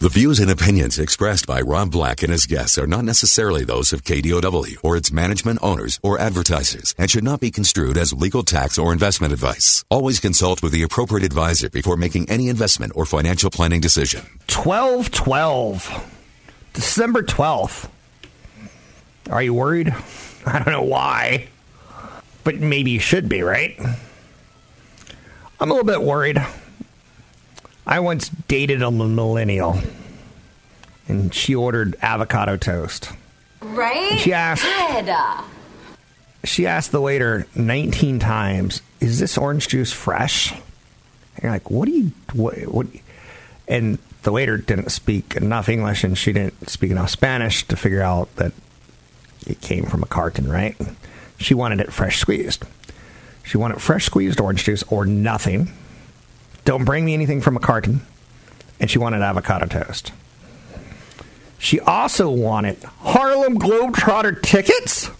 The views and opinions expressed by Rob Black and his guests are not necessarily those of KDOW or its management owners or advertisers and should not be construed as legal tax or investment advice. Always consult with the appropriate advisor before making any investment or financial planning decision. 12 12. December 12th. Are you worried? I don't know why, but maybe you should be, right? I'm a little bit worried. I once dated a millennial, and she ordered avocado toast. Right? She asked. She asked the waiter 19 times, "Is this orange juice fresh?" And you're like, "What do you what?" what and the waiter didn't speak enough English, and she didn't speak enough Spanish to figure out that it came from a carton, right? She wanted it fresh squeezed. She wanted fresh squeezed orange juice or nothing. Don't bring me anything from a carton. And she wanted avocado toast. She also wanted Harlem Globetrotter tickets.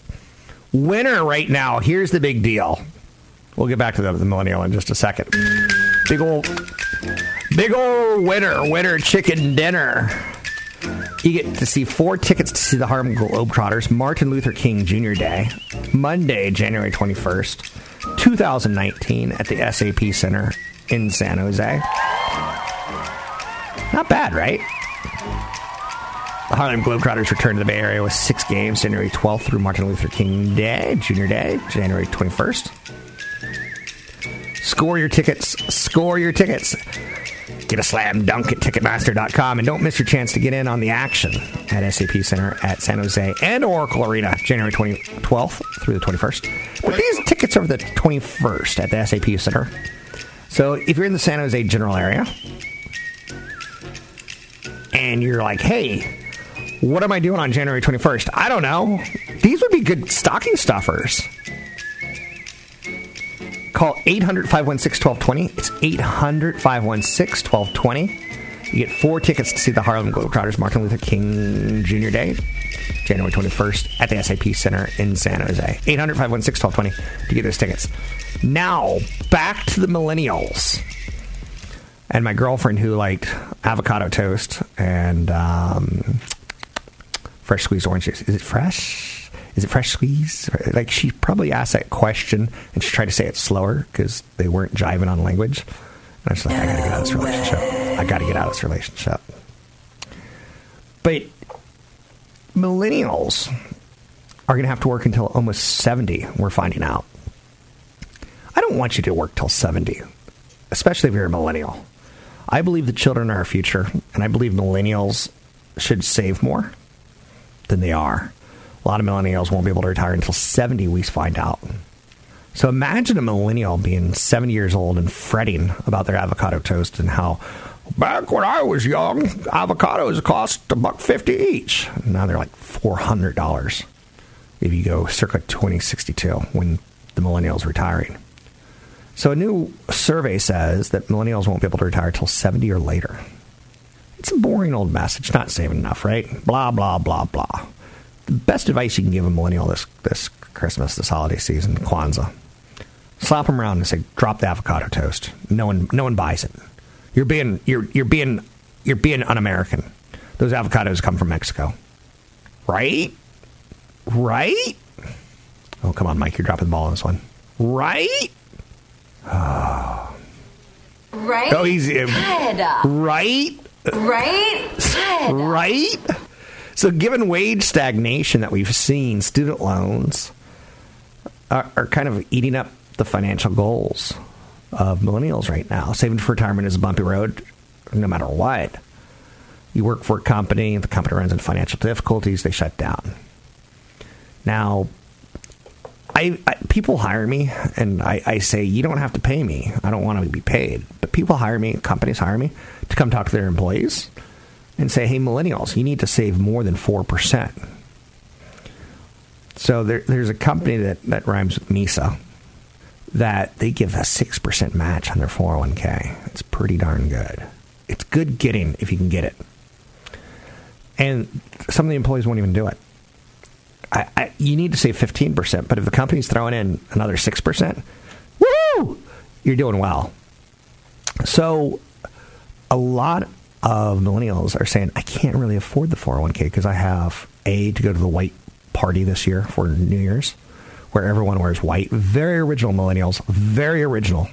Winner right now. Here's the big deal. We'll get back to the, the millennial in just a second. Big old, big old winner, winner chicken dinner. You get to see four tickets to see the Harlem Globetrotters Martin Luther King Jr. Day, Monday, January 21st, 2019, at the SAP Center in San Jose. Not bad, right? The Harlem Globetrotters return to the Bay Area with six games January 12th through Martin Luther King Day, Junior Day, January 21st. Score your tickets. Score your tickets. Get a slam dunk at Ticketmaster.com and don't miss your chance to get in on the action at SAP Center at San Jose and Oracle Arena, January 20, 12th through the 21st. But these tickets are the 21st at the SAP Center. So if you're in the San Jose general area and you're like, hey, what am I doing on January 21st? I don't know. These would be good stocking stuffers. Call 800 516 1220. It's 800 516 1220. You get four tickets to see the Harlem Globetrotters Martin Luther King Jr. Day, January 21st at the SAP Center in San Jose. 800 516 1220 to get those tickets. Now, back to the millennials. And my girlfriend who liked avocado toast and um, fresh squeezed orange juice. Is it fresh? Is it fresh squeeze? Like she probably asked that question and she tried to say it slower because they weren't jiving on language. And I was like, I gotta get out of this relationship. I gotta get out of this relationship. But millennials are gonna have to work until almost 70, we're finding out. I don't want you to work till 70, especially if you're a millennial. I believe the children are our future, and I believe millennials should save more than they are. A lot of millennials won't be able to retire until 70, we find out. So imagine a millennial being 70 years old and fretting about their avocado toast and how back when I was young, avocados cost a buck fifty each. Now they're like $400 if you go circa 2062 when the millennials retiring. So a new survey says that millennials won't be able to retire till 70 or later. It's a boring old message, not saving enough, right? Blah, blah, blah, blah. The best advice you can give a millennial this, this Christmas, this holiday season, Kwanzaa, slap them around and say, drop the avocado toast. No one, no one buys it. You're being, you're, you're being, you're being un-American. Those avocados come from Mexico. Right? Right? Oh, come on, Mike. You're dropping the ball on this one. Right? Right? Oh, he's uh, Good. right, Right? Good. right. So, given wage stagnation that we've seen, student loans are, are kind of eating up the financial goals of millennials right now. Saving for retirement is a bumpy road, no matter what. You work for a company, the company runs into financial difficulties, they shut down. Now, I, I people hire me, and I, I say you don't have to pay me. I don't want to be paid, but people hire me, companies hire me to come talk to their employees and say, hey, millennials, you need to save more than 4%. So there, there's a company that, that rhymes with MISA that they give a 6% match on their 401k. It's pretty darn good. It's good getting if you can get it. And some of the employees won't even do it. I, I, you need to save 15%, but if the company's throwing in another 6%, woo, you're doing well. So a lot of millennials are saying, I can't really afford the 401k because I have A, to go to the white party this year for New Year's, where everyone wears white. Very original millennials, very original.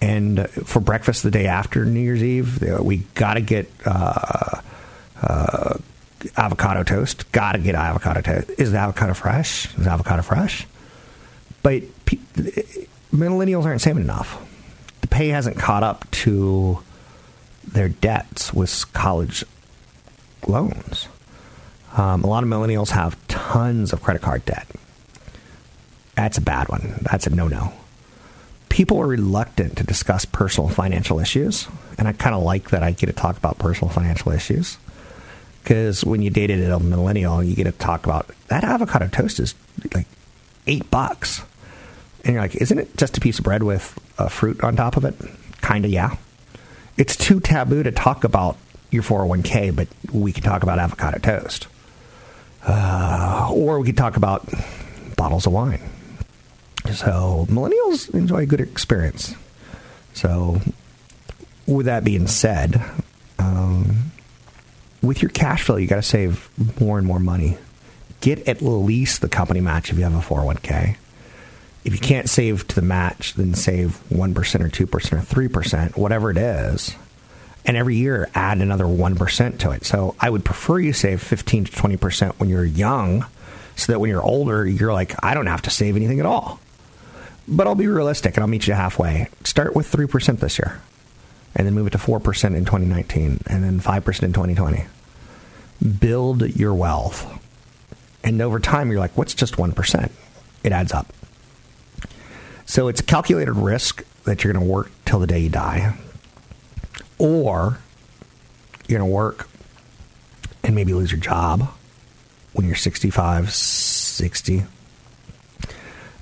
And for breakfast the day after New Year's Eve, we got to get uh, uh, avocado toast. Got to get avocado toast. Is the avocado fresh? Is the avocado fresh? But pe- millennials aren't saving enough. The pay hasn't caught up to their debts with college loans. Um, a lot of millennials have tons of credit card debt. That's a bad one. That's a no no. People are reluctant to discuss personal financial issues, and I kind of like that I get to talk about personal financial issues. Because when you dated a millennial, you get to talk about that avocado toast is like eight bucks. And you're like, isn't it just a piece of bread with a fruit on top of it? Kind of, yeah. It's too taboo to talk about your 401k, but we can talk about avocado toast. Uh, or we could talk about bottles of wine. So millennials enjoy a good experience. So, with that being said, with your cash flow, you got to save more and more money. Get at least the company match if you have a 401k. If you can't save to the match, then save 1% or 2% or 3%, whatever it is. And every year, add another 1% to it. So I would prefer you save 15 to 20% when you're young so that when you're older, you're like, I don't have to save anything at all. But I'll be realistic and I'll meet you halfway. Start with 3% this year and then move it to 4% in 2019 and then 5% in 2020. Build your wealth. And over time, you're like, what's just 1%? It adds up. So it's a calculated risk that you're going to work till the day you die. Or you're going to work and maybe lose your job when you're 65, 60.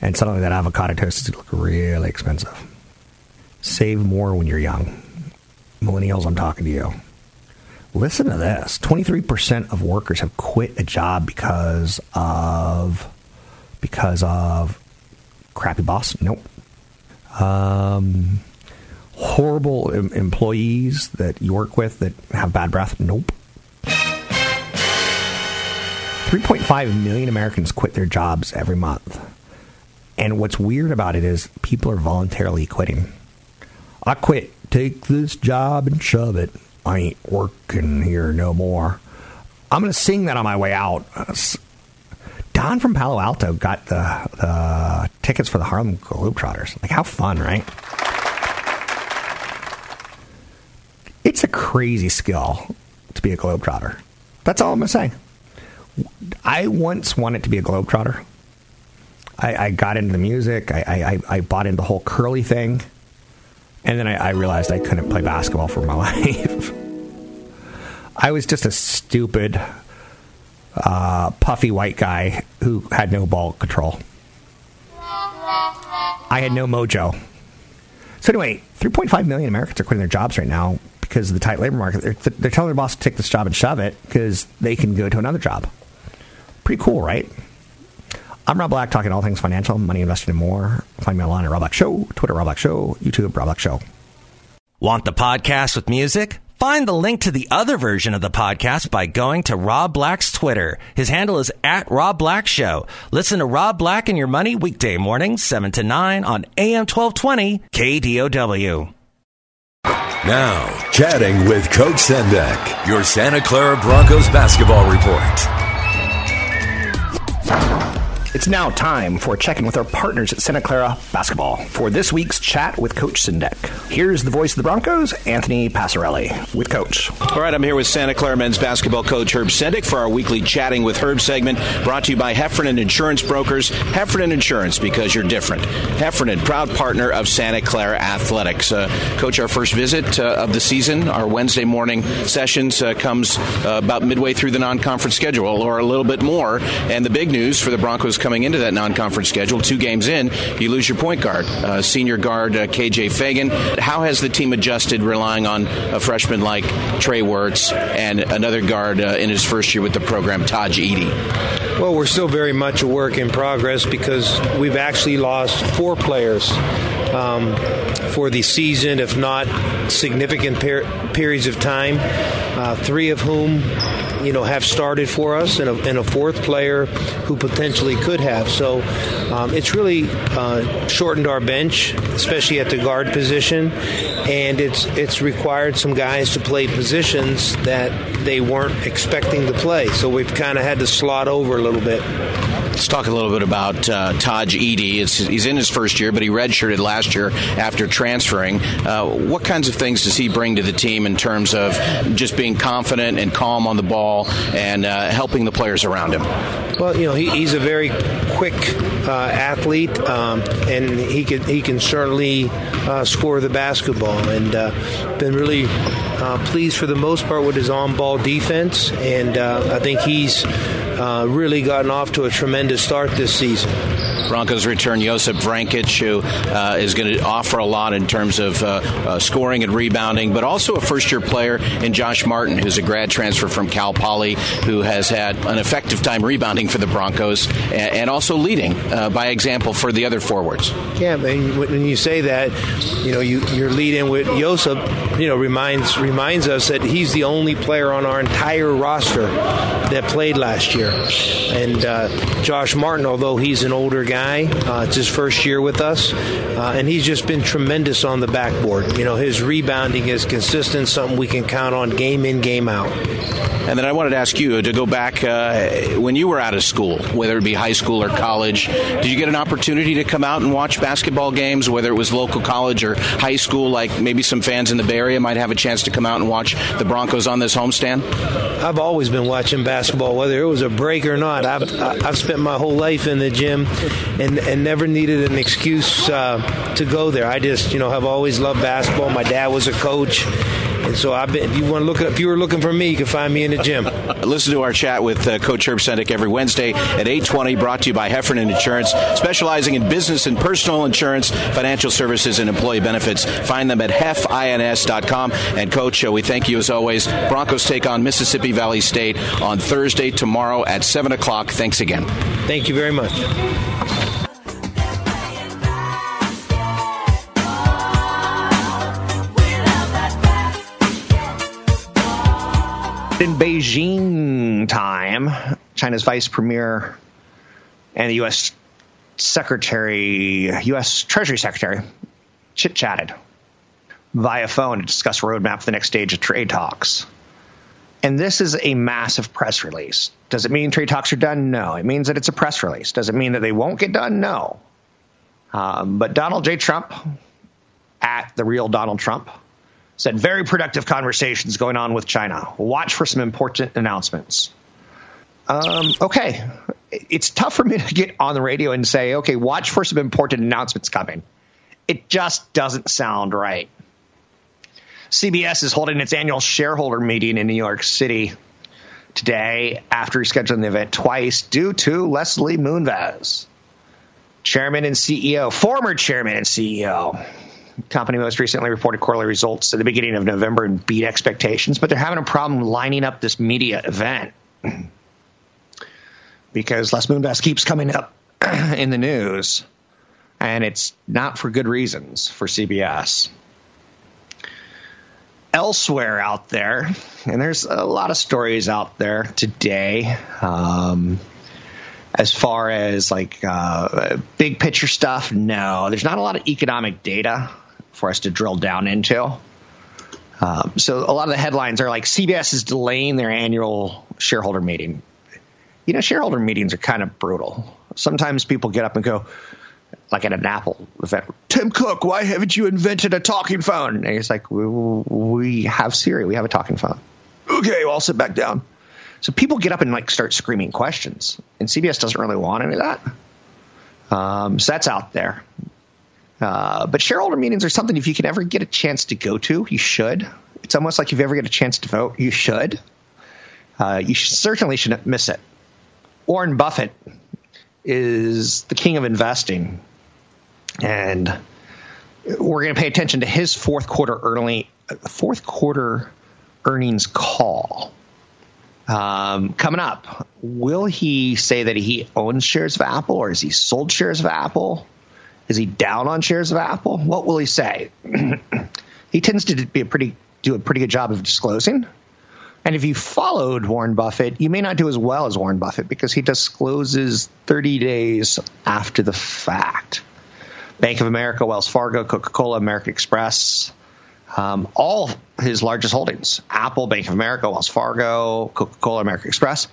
And suddenly that avocado toast is going to look really expensive. Save more when you're young. Millennials, I'm talking to you. Listen to this. 23% of workers have quit a job because of because of crappy boss? Nope. Um, horrible em- employees that you work with that have bad breath? Nope. 3.5 million americans quit their jobs every month. And what's weird about it is people are voluntarily quitting. I quit take this job and shove it I ain't working here no more. I'm going to sing that on my way out. Don from Palo Alto got the, the tickets for the Harlem Globetrotters. Like, how fun, right? It's a crazy skill to be a Globetrotter. That's all I'm going to say. I once wanted to be a Globetrotter. I, I got into the music. I, I, I bought into the whole curly thing. And then I, I, realized I couldn't play basketball for my life. I was just a stupid, uh, puffy white guy who had no ball control. I had no mojo. So anyway, 3.5 million Americans are quitting their jobs right now because of the tight labor market. They're, they're telling their boss to take this job and shove it because they can go to another job. Pretty cool, right? I'm Rob Black, talking all things financial, money investing, and more. Find me online at Rob Black Show, Twitter Rob Black Show, YouTube Rob Black Show. Want the podcast with music? Find the link to the other version of the podcast by going to Rob Black's Twitter. His handle is at Rob Black Show. Listen to Rob Black and Your Money weekday mornings, 7 to 9 on AM 1220 KDOW. Now, chatting with Coach Sendek, your Santa Clara Broncos basketball report. It's now time for a check in with our partners at Santa Clara Basketball for this week's chat with Coach Sendek. Here's the voice of the Broncos, Anthony Passarelli, with Coach. All right, I'm here with Santa Clara men's basketball coach Herb Sendek for our weekly Chatting with Herb segment brought to you by Heffernan Insurance Brokers. Heffernan Insurance because you're different. Heffernan, proud partner of Santa Clara Athletics. Uh, coach, our first visit uh, of the season, our Wednesday morning sessions, uh, comes uh, about midway through the non conference schedule or a little bit more. And the big news for the Broncos coming into that non-conference schedule. Two games in, you lose your point guard, uh, senior guard uh, KJ Feagin. How has the team adjusted, relying on a freshman like Trey Wertz and another guard uh, in his first year with the program, Tahj Eaddy? Well, we're still very much a work in progress because we've actually lost four players um, for the season, if not significant per- periods of time. Uh, three of whom you know, have started for us, and a, and a fourth player who potentially could have. So um, it's really uh, shortened our bench, especially at the guard position, and it's it's required some guys to play positions that they weren't expecting to play. So we've kind of had to slot over a little bit. Let's talk a little bit about uh, Tahj. It's, he's in his first year, but he redshirted last year after transferring. Uh, what kinds of things does he bring to the team in terms of just being confident and calm on the ball and uh, helping the players around him? Well, you know, he, he's a very quick uh, athlete, um, and he can he can certainly uh, score the basketball, and uh, been really pleased for the most part with his on-ball defense, and I think he's uh, really gotten off to a tremendous start this season. Broncos return Josip Vrankic, who uh, is going to offer a lot in terms of uh, uh, scoring and rebounding, but also a first year player in Josh Martin, who's a grad transfer from Cal Poly, who has had an effective time rebounding for the Broncos and, and also leading uh, by example for the other forwards. Yeah, when you say that, you know, you, you're leading with Josip, you know, reminds reminds us that he's the only player on our entire roster that played last year. And uh, Josh Martin, although he's an older guy. Uh, it's his first year with us, uh, and he's just been tremendous on the backboard. You know, his rebounding is consistent, something we can count on game in, game out. And then I wanted to ask you to go back uh, when you were out of school, whether it be high school or college. Did you get an opportunity to come out and watch basketball games, whether it was local college or high school, like maybe some fans in the Bay Area might have a chance to come out and watch the Broncos on this homestand? I've always been watching basketball, whether it was a break or not. I've, I've spent my whole life in the gym and, and never needed an excuse uh, to go there. I just, you know, have always loved basketball. My dad was a coach and so I've been. If you want to look, if you were looking for me, you can find me in the gym. Listen to our chat with uh, Coach Herb Sendek every Wednesday at 8:20. Brought to you by Heffernan Insurance, specializing in business and personal insurance, financial services, and employee benefits. Find them at hefins.com. And Coach, uh, we thank you as always. Broncos take on Mississippi Valley State on Thursday tomorrow at seven o'clock. Thanks again. Thank you very much. Beijing time, China's vice premier and the U.S. Secretary, U.S. Treasury Secretary, chit chatted via phone to discuss roadmap for the next stage of trade talks. And this is a massive press release. Does it mean trade talks are done? No. It means that it's a press release. Does it mean that they won't get done? No. Um, but Donald J. Trump, at the real Donald Trump, said very productive conversations going on with China. Watch for some important announcements. Um, okay, it's tough for me to get on the radio and say, okay, watch for some important announcements coming. It just doesn't sound right. CBS is holding its annual shareholder meeting in New York City today after rescheduling the event twice due to Leslie Moonves, chairman and CEO, former chairman and CEO company most recently reported quarterly results at the beginning of November and beat expectations, but they're having a problem lining up this media event because Les Moonves keeps coming up in the news, and it's not for good reasons for CBS. Elsewhere out there, and there's a lot of stories out there today. Um, as far as like uh, big picture stuff, no, there's not a lot of economic data for us to drill down into. Um, so a lot of the headlines are like CBS is delaying their annual shareholder meeting. you know, shareholder meetings are kind of brutal. Sometimes people get up and go, like at an Apple event, Tim Cook, why haven't you invented a talking phone? And he's like, we, we have Siri, we have a talking phone. Okay, well, I'll sit back down. So people get up and like start screaming questions, and CBS doesn't really want any of that. Um, so that's out there. Uh, but shareholder meetings are something if you can ever get a chance to go to, you should. It's almost like if you ever get a chance to vote, you should. Uh, you certainly shouldn't miss it. Warren Buffett is the king of investing, and we're going to pay attention to his fourth quarter early fourth quarter earnings call um, coming up. Will he say that he owns shares of Apple, or has he sold shares of Apple? Is he down on shares of Apple? What will he say? he tends to be a pretty do a pretty good job of disclosing. And if you followed Warren Buffett, you may not do as well as Warren Buffett because he discloses 30 days after the fact. Bank of America, Wells Fargo, Coca Cola, American Express, um, all his largest holdings Apple, Bank of America, Wells Fargo, Coca Cola, American Express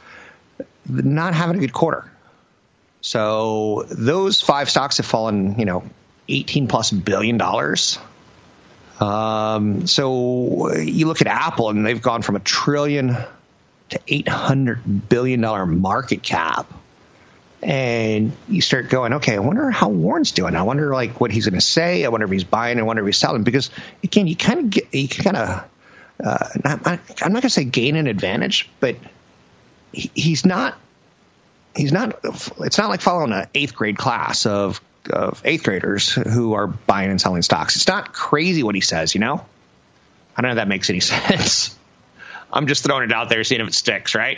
not having a good quarter. So those five stocks have fallen, you know, 18 plus billion dollars. Um, so you look at Apple and they've gone from a trillion to 800 billion dollar market cap. And you start going, okay, I wonder how Warren's doing. I wonder like what he's going to say. I wonder if he's buying. I wonder if he's selling. Because again, you kind of get, you kind of, uh, I'm not going to say gain an advantage, but he, he's not he's not it's not like following an eighth grade class of of eighth graders who are buying and selling stocks. It's not crazy what he says, you know? I don't know if that makes any sense. I'm just throwing it out there, seeing if it sticks, right?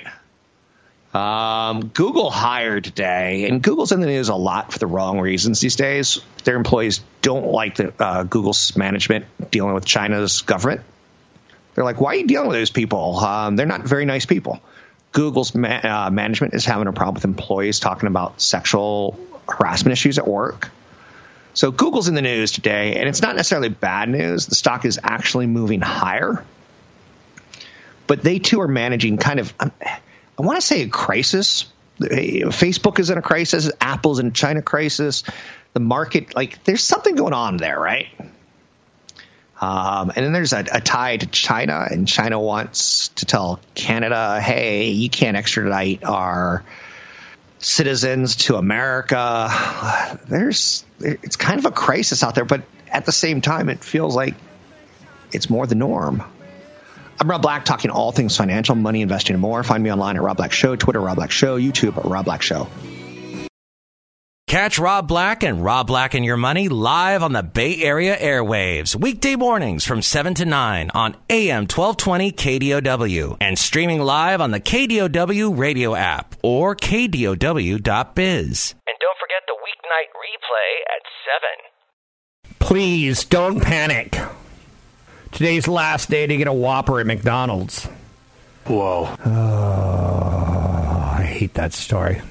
Um, Google hired today, and Google's in the news a lot for the wrong reasons these days. Their employees don't like the uh, Google's management dealing with China's government. They're like, "Why are you dealing with those people? Um, they're not very nice people." Google's ma- uh, management is having a problem with employees talking about sexual harassment issues at work. So Google's in the news today, and it's not necessarily bad news. The stock is actually moving higher, but they too are managing kind of, um, I want to say a crisis. Facebook is in a crisis. Apple's in a China crisis. The market, like, there's something going on there, right? Um, and then there's a, a, tie to China, and China wants to tell Canada, hey, you can't extradite our citizens to America. There's it's kind of a crisis out there, but at the same time, it feels like it's more the norm. I'm Rob Black, talking all things financial, money, investing, and more. Find me online at Rob Black Show, Twitter Rob Black Show, YouTube Rob Black Show. Catch Rob Black and Rob Black and Your Money live on the Bay Area airwaves, weekday mornings from 7 to 9 on AM 1220 KDOW and streaming live on the KDOW radio app or KDOW.biz. And don't forget the weeknight replay at 7. Please don't panic. Today's last day to get a Whopper at McDonald's. Whoa. Oh, I hate that story.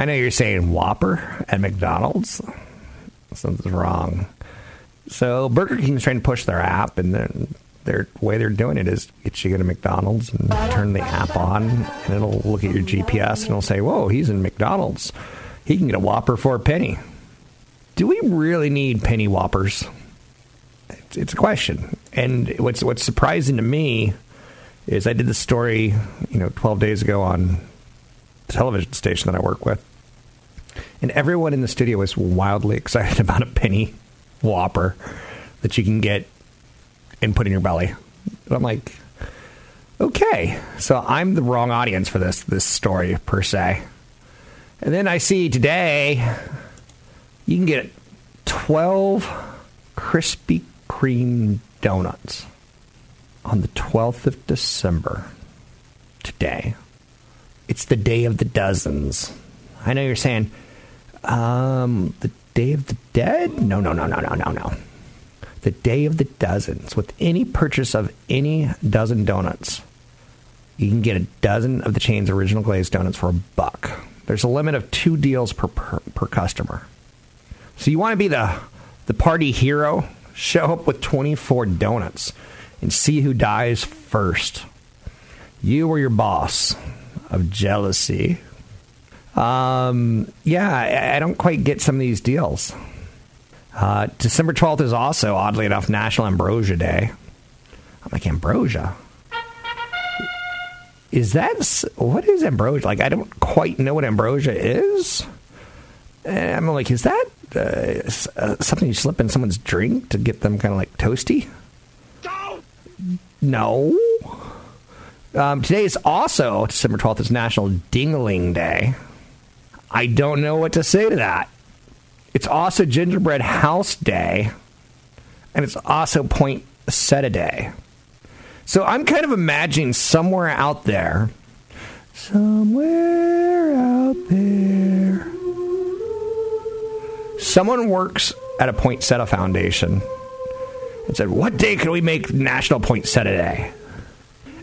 I know you're saying Whopper at McDonald's. Something's wrong. So Burger King's trying to push their app, and then their way they're doing it is get you go to McDonald's and turn the app on, and it'll look at your GPS and it'll say, "Whoa, he's in McDonald's. He can get a Whopper for a penny." Do we really need penny Whoppers? It's, it's a question. And what's what's surprising to me is I did the story, you know, 12 days ago on the television station that I work with. And everyone in the studio was wildly excited about a penny whopper that you can get and put in your belly. And I'm like, okay, so I'm the wrong audience for this this story per se. And then I see today you can get 12 Krispy Kreme donuts on the 12th of December today. It's the day of the dozens. I know you're saying, um, the day of the dead? No, no, no, no, no, no, no. The day of the dozens. With any purchase of any dozen donuts, you can get a dozen of the chain's original glazed donuts for a buck. There's a limit of two deals per, per, per customer. So you want to be the the party hero? Show up with 24 donuts and see who dies first. You or your boss. of jealousy. Um, yeah, I, I don't quite get some of these deals. Uh, December 12th is also, oddly enough, National Ambrosia Day. I'm like, Ambrosia? Is that, what is ambrosia? Like, I don't quite know what ambrosia is. And I'm like, is that uh, uh, something you slip in someone's drink to get them kind of like toasty? No. Um, today is also December 12th is National Dingling Day. I don't know what to say to that. It's also Gingerbread House Day, and it's also Poinsettia Day. So I'm kind of imagining somewhere out there, somewhere out there, someone works at a Poinsettia Foundation and said, What day can we make National Poinsettia Day?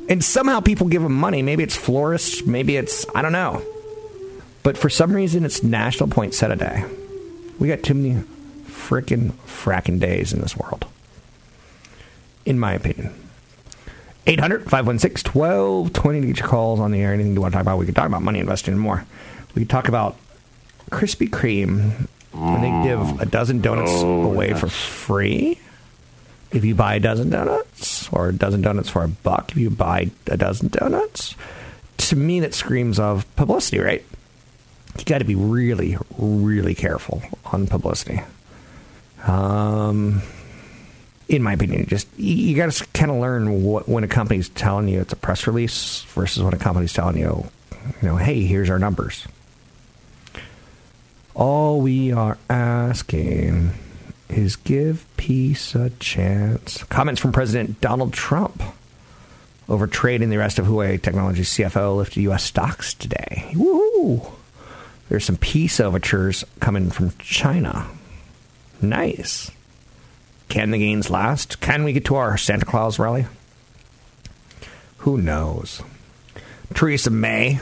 And somehow people give them money. Maybe it's florists, maybe it's, I don't know. But for some reason, it's National Poinsettia Day. We got too many frickin' frackin' days in this world, in my opinion. 800 516 1220 to get your calls on the air. Anything you want to talk about? We could talk about money investing and more. We could talk about Krispy Kreme when they give a dozen donuts oh, away for free. If you buy a dozen donuts, or a dozen donuts for a buck, if you buy a dozen donuts, to me that screams of publicity, right? You got to be really, really careful on publicity. Um, in my opinion, just you, got to kind of learn what when a company's telling you it's a press release versus when a company's telling you, you know, hey, here's our numbers. All we are asking is give peace a chance. Comments from President Donald Trump over trade and the rest of Huawei Technologies CFO lifted U.S. stocks today. Woohoo! There's some peace overtures coming from China. Nice. Can the gains last? Can we get to our Santa Claus rally? Who knows? Theresa May,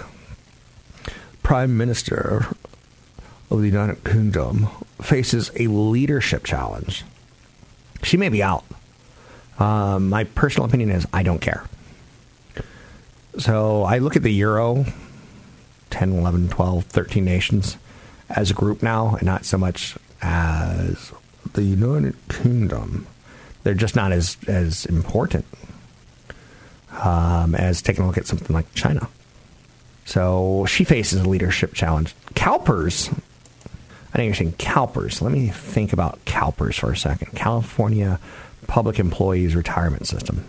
Prime Minister of the United Kingdom, faces a leadership challenge. She may be out. Um, my personal opinion is I don't care. So I look at the Euro, 10, 11, 12, 13 nations as a group now, and not so much as the United Kingdom. They're just not as, as important um, as taking a look at something like China. So she faces a leadership challenge. CalPERS, I think you're saying CalPERS. Let me think about CalPERS for a second. California Public Employees Retirement System.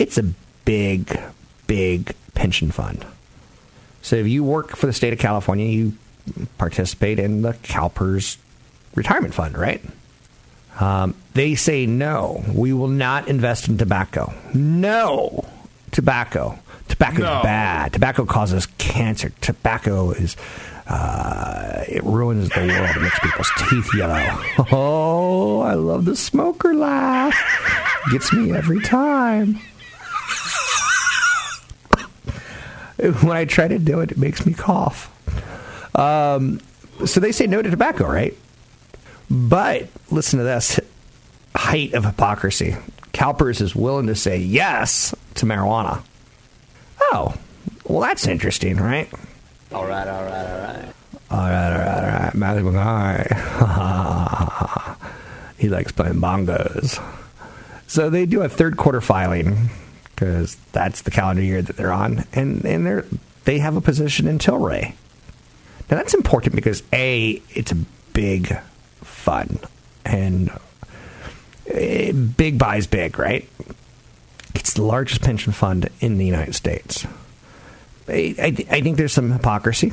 It's a big, big pension fund. So if you work for the state of California, you participate in the CalPERS retirement fund, right? Um, they say no, we will not invest in tobacco. No, tobacco. Tobacco No. is bad. Tobacco causes cancer. Tobacco is uh, it ruins the world. It makes people's teeth yellow. Oh, I love the smoker laugh. Gets me every time. when I try to do it, it makes me cough. Um, so they say no to tobacco, right? But listen to this height of hypocrisy. CalPERS is willing to say yes to marijuana. Oh, well, that's interesting, right? All right, all right, all right. All right, all right, all right. Matthew McConaughey. he likes playing bongos. So they do a third quarter filing because that's the calendar year that they're on, and and they're they have a position in Tilray. Now that's important because a it's a big fund and eh, big buys big, right? It's the largest pension fund in the United States. I, I, I think there's some hypocrisy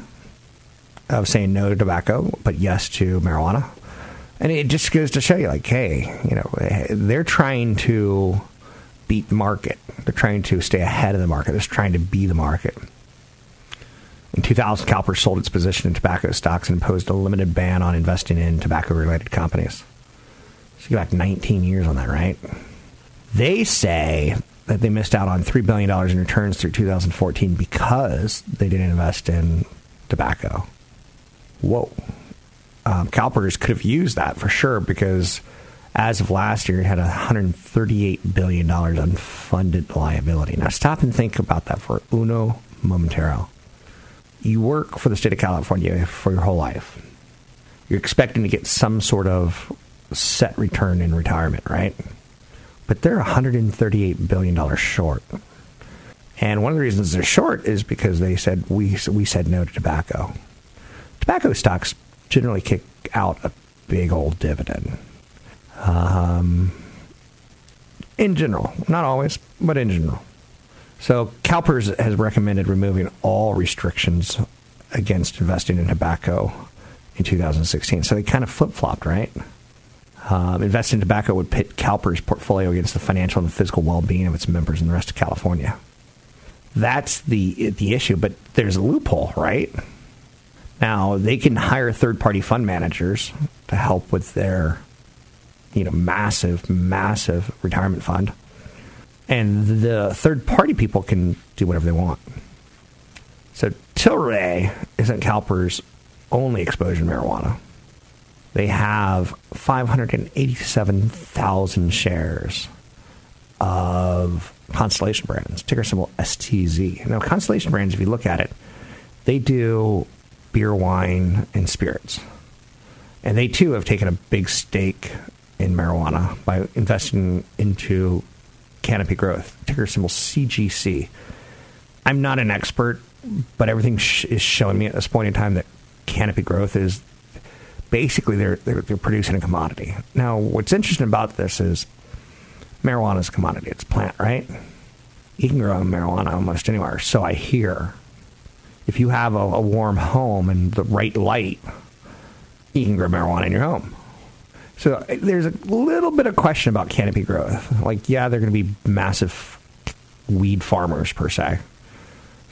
of saying no to tobacco, but yes to marijuana. And it just goes to show you, like, hey, you know, they're trying to beat the market. They're trying to stay ahead of the market. They're trying to be the market. In 2000, CalPERS sold its position in tobacco stocks and imposed a limited ban on investing in tobacco-related companies. So you go back 19 years on that, right? They say that they missed out on $3 billion in returns through 2014 because they didn't invest in tobacco. Whoa. Um, CalPERS could have used that for sure because as of last year, it had $138 billion unfunded liability. Now, stop and think about that for uno momentero. you work for the state of California for your whole life. You're expecting to get some sort of set return in retirement, right? But they're $138 billion short. And one of the reasons they're short is because they said we, we said no to tobacco. Tobacco stocks generally kick out a big old dividend. Um, in general, not always, but in general. So CalPERS has recommended removing all restrictions against investing in tobacco in 2016. So they kind of flip flopped, right? Um, investing in tobacco would pit CalPERS' portfolio against the financial and physical well-being of its members in the rest of California. That's the the issue, but there's a loophole, right? Now they can hire third-party fund managers to help with their, you know, massive, massive retirement fund, and the third-party people can do whatever they want. So Tilray isn't CalPERS' only exposure to marijuana. They have 587,000 shares of Constellation Brands, ticker symbol STZ. Now, Constellation Brands, if you look at it, they do beer, wine, and spirits. And they too have taken a big stake in marijuana by investing into Canopy Growth, ticker symbol CGC. I'm not an expert, but everything sh- is showing me at this point in time that Canopy Growth is basically they're, they're, they're producing a commodity. Now, what's interesting about this is marijuana is a commodity. It's a plant, right? You can grow marijuana almost anywhere. So I hear. If you have a, a warm home and the right light, you can grow marijuana in your home. So uh, there's a little bit of question about canopy growth. Like, yeah, they're going to be massive weed farmers per se.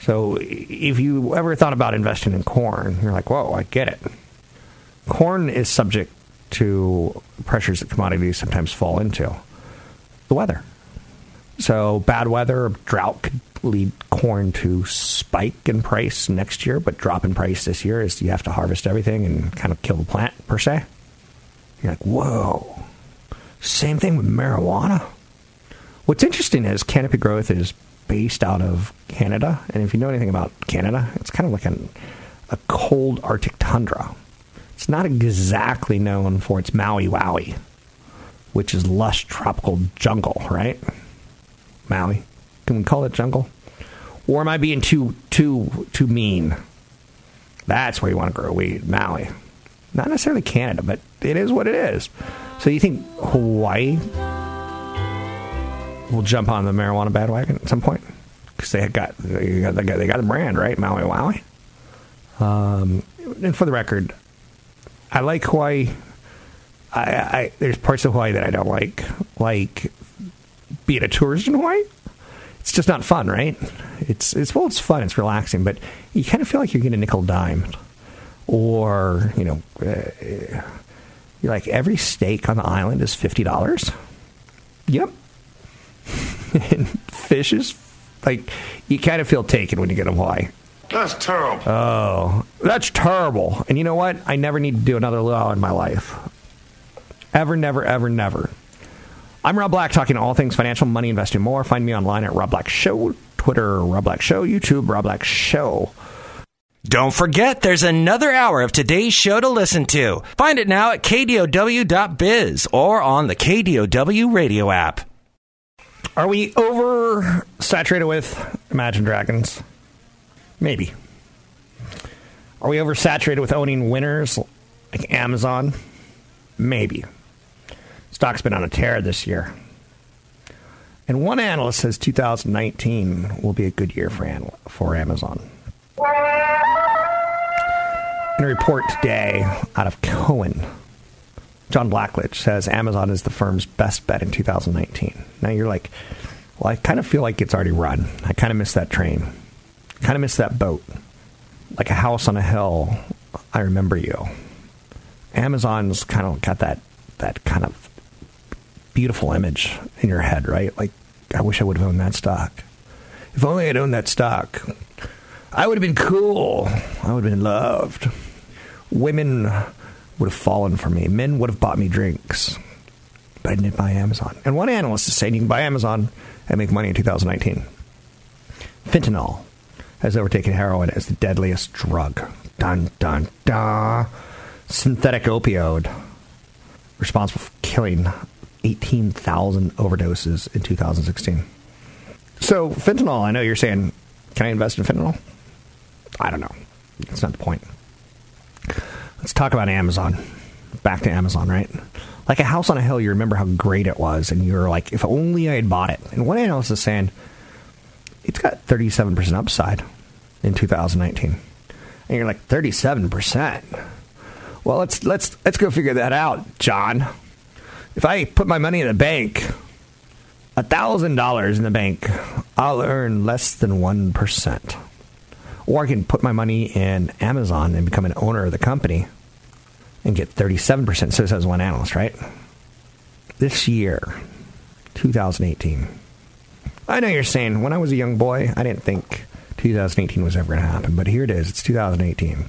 So if you ever thought about investing in corn, you're like, whoa, I get it. Corn is subject to pressures that commodities sometimes fall into. The weather. So bad weather, drought could lead corn to spike in price next year, but drop in price this year is you have to harvest everything and kind of kill the plant per se. You're like, whoa. Same thing with marijuana. What's interesting is canopy growth is based out of Canada, and if you know anything about Canada, it's kind of like an, a cold Arctic tundra. It's not exactly known for its Maui Wowie, which is lush tropical jungle, right? Maui. Can we call it jungle? Or am I being too too too mean? That's where you want to grow weed, Maui. Not necessarily Canada, but it is what it is. So you think Hawaii will jump on the marijuana bandwagon at some point? Because they got they got, they got a brand right, Maui Wowie. Um, and for the record, I like Hawaii. I, I there's parts of Hawaii that I don't like, like being a tourist in Hawaii. It's just not fun, right? It's it's well, it's fun, it's relaxing, but you kind of feel like you're getting a nickel dime, or you know, uh, you're like every steak on the island is fifty dollars. Yep, and fish is like you kind of feel taken when you get to Hawaii. That's terrible. Oh, that's terrible. And you know what? I never need to do another luau in my life. Ever, never, ever, never. I'm Rob Black, talking all things financial, money, investing, more. Find me online at Rob Black Show, Twitter, Rob Black Show, YouTube, Rob Black Show. Don't forget, there's another hour of today's show to listen to. Find it now at kdow.biz or on the KDOW radio app. Are we oversaturated with Imagine Dragons? Maybe. Are we oversaturated with owning winners like Amazon? Maybe. Stock's been on a tear this year. And one analyst says 2019 will be a good year for, for Amazon. In a report today out of Cowen, John Blackledge says Amazon is the firm's best bet in 2019. Now you're like, well, I kind of feel like it's already run. I kind of miss that train. Kind of miss that boat. Like a house on a hill, I remember you. Amazon's kind of got that that kind of beautiful image in your head, right? Like, I wish I would have owned that stock. If only I'd owned that stock, I would have been cool. I would have been loved. Women would have fallen for me. Men would have bought me drinks. But I didn't buy Amazon. And one analyst is saying you can buy Amazon and make money in 2019. Fentanyl has overtaken heroin as the deadliest drug. Dun dun dun. Synthetic opioid responsible for killing 18,000 overdoses in 2016. So, fentanyl, I know you're saying, can I invest in fentanyl? I don't know. That's not the point. Let's talk about Amazon. Back to Amazon, right? Like a house on a hill, you remember how great it was, and you're like, if only I had bought it. And one analyst is saying it's got 37% upside in 2019. And you're like, 37%? Well, let's let's let's go figure that out, John. If I put my money in the bank, a thousand dollars in the bank, I'll earn less than one percent. Or I can put my money in Amazon and become an owner of the company and get thirty-seven percent. So says one analyst, right? This year, 2018. I know you're saying when I was a young boy, I didn't think 2018 was ever going to happen, but here it is. It's 2018.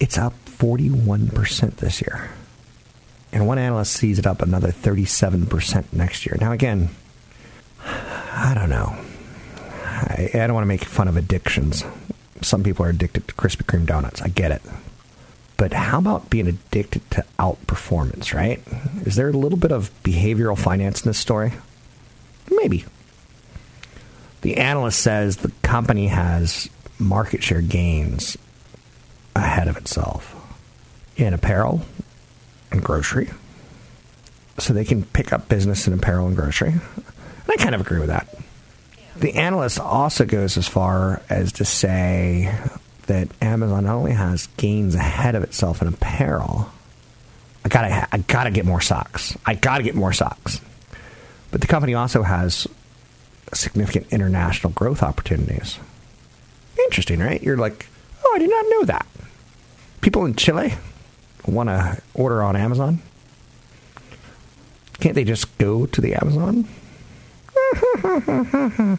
It's up 41% this year. And one analyst sees it up another 37% next year. Now, again, I don't know. I, I don't want to make fun of addictions. Some people are addicted to Krispy Kreme donuts. I get it. But how about being addicted to outperformance, right? Is there a little bit of behavioral finance in this story? Maybe. The analyst says the company has market share gains ahead of itself in apparel and grocery. So they can pick up business in apparel and grocery. And I kind of agree with that. The analyst also goes as far as to say that Amazon not only has gains ahead of itself in apparel, I gotta, I gotta get more socks. I gotta get more socks. But the company also has significant international growth opportunities. Interesting, right? You're like, oh, I did not know that. People in Chile want to order on Amazon. Can't they just go to the Amazon?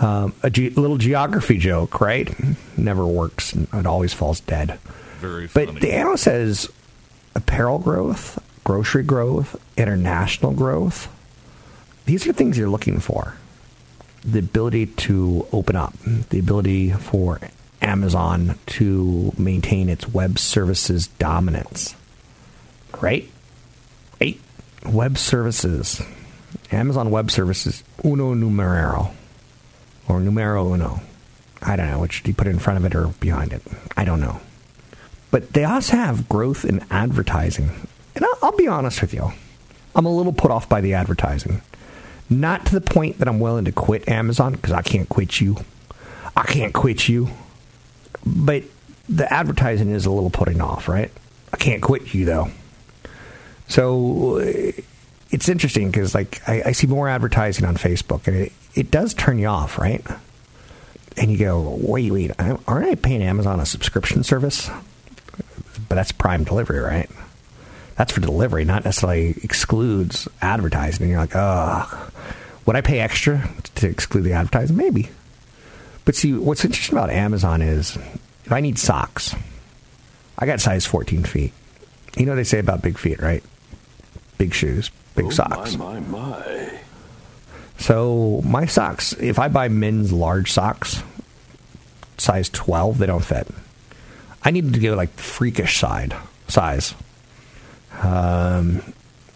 um, a ge- little geography joke, right? Never works. It always falls dead. Very funny. But the analyst says apparel growth, grocery growth, international growth. These are things you're looking for. The ability to open up, the ability for Amazon to maintain its web services dominance. Right? Eight web services. Amazon Web Services uno numero. Or numero uno. I don't know which do you put in front of it or behind it. I don't know. But they also have growth in advertising. And I'll, I'll be honest with you. I'm a little put off by the advertising. Not to the point that I'm willing to quit Amazon because I can't quit you. I can't quit you. But the advertising is a little putting off, right? I can't quit you though. So it's interesting because like I, I, see more advertising on Facebook and it, it does turn you off, right? And you go, wait, wait, aren't I paying Amazon a subscription service? But that's Prime delivery, right? That's for delivery, not necessarily excludes advertising. And you're like, oh, would I pay extra to exclude the advertising? Maybe. But see, what's interesting about Amazon is if I need socks, I got size 14 feet. You know what they say about big feet, right? Big shoes, big oh, socks. My, my, my. So my socks, if I buy men's large socks, size 12, they don't fit. I need to go like freakish side size. Um,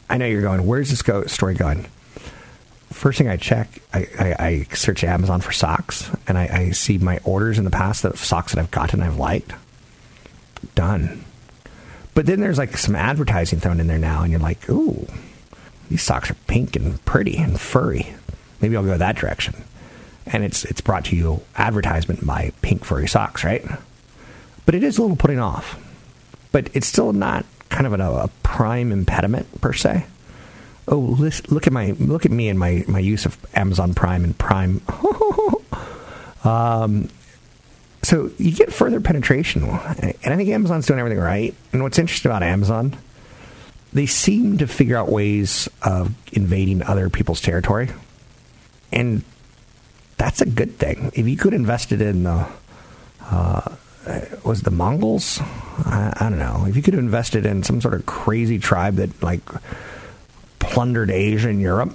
I know you're going. Where's this go, story going? First thing I check, I, I, I search Amazon for socks, and I, I, see my orders in the past that socks that I've gotten I've liked. Done. But then there's like some advertising thrown in there now, and you're like, ooh, these socks are pink and pretty and furry. Maybe I'll go that direction. And it's it's brought to you advertisement by Pink Furry Socks, right? But it is a little putting off. But it's still not kind of a, a prime impediment per se. Oh, look at my look at me and my, my use of Amazon Prime and Prime. um, so you get further penetration, and I think Amazon's doing everything right. And what's interesting about Amazon, they seem to figure out ways of invading other people's territory, and that's a good thing. If you could invest it in the uh, was the Mongols? I, I, don't know. If you could have invested in some sort of crazy tribe that like plundered Asia and Europe,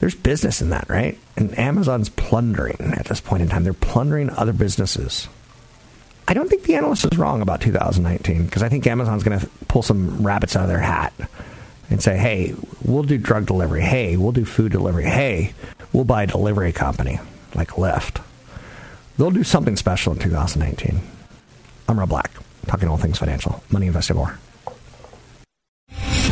There's business in that, right? And Amazon's plundering at this point in time. They're plundering other businesses. I don't think the analyst is wrong about 2019 because I think Amazon's going to pull some rabbits out of their hat and say, hey, we'll do drug delivery. Hey, we'll do food delivery. Hey, we'll buy a delivery company like Lyft. They'll do something special in 2019. I'm Rob Black, talking all things financial. Money invested more.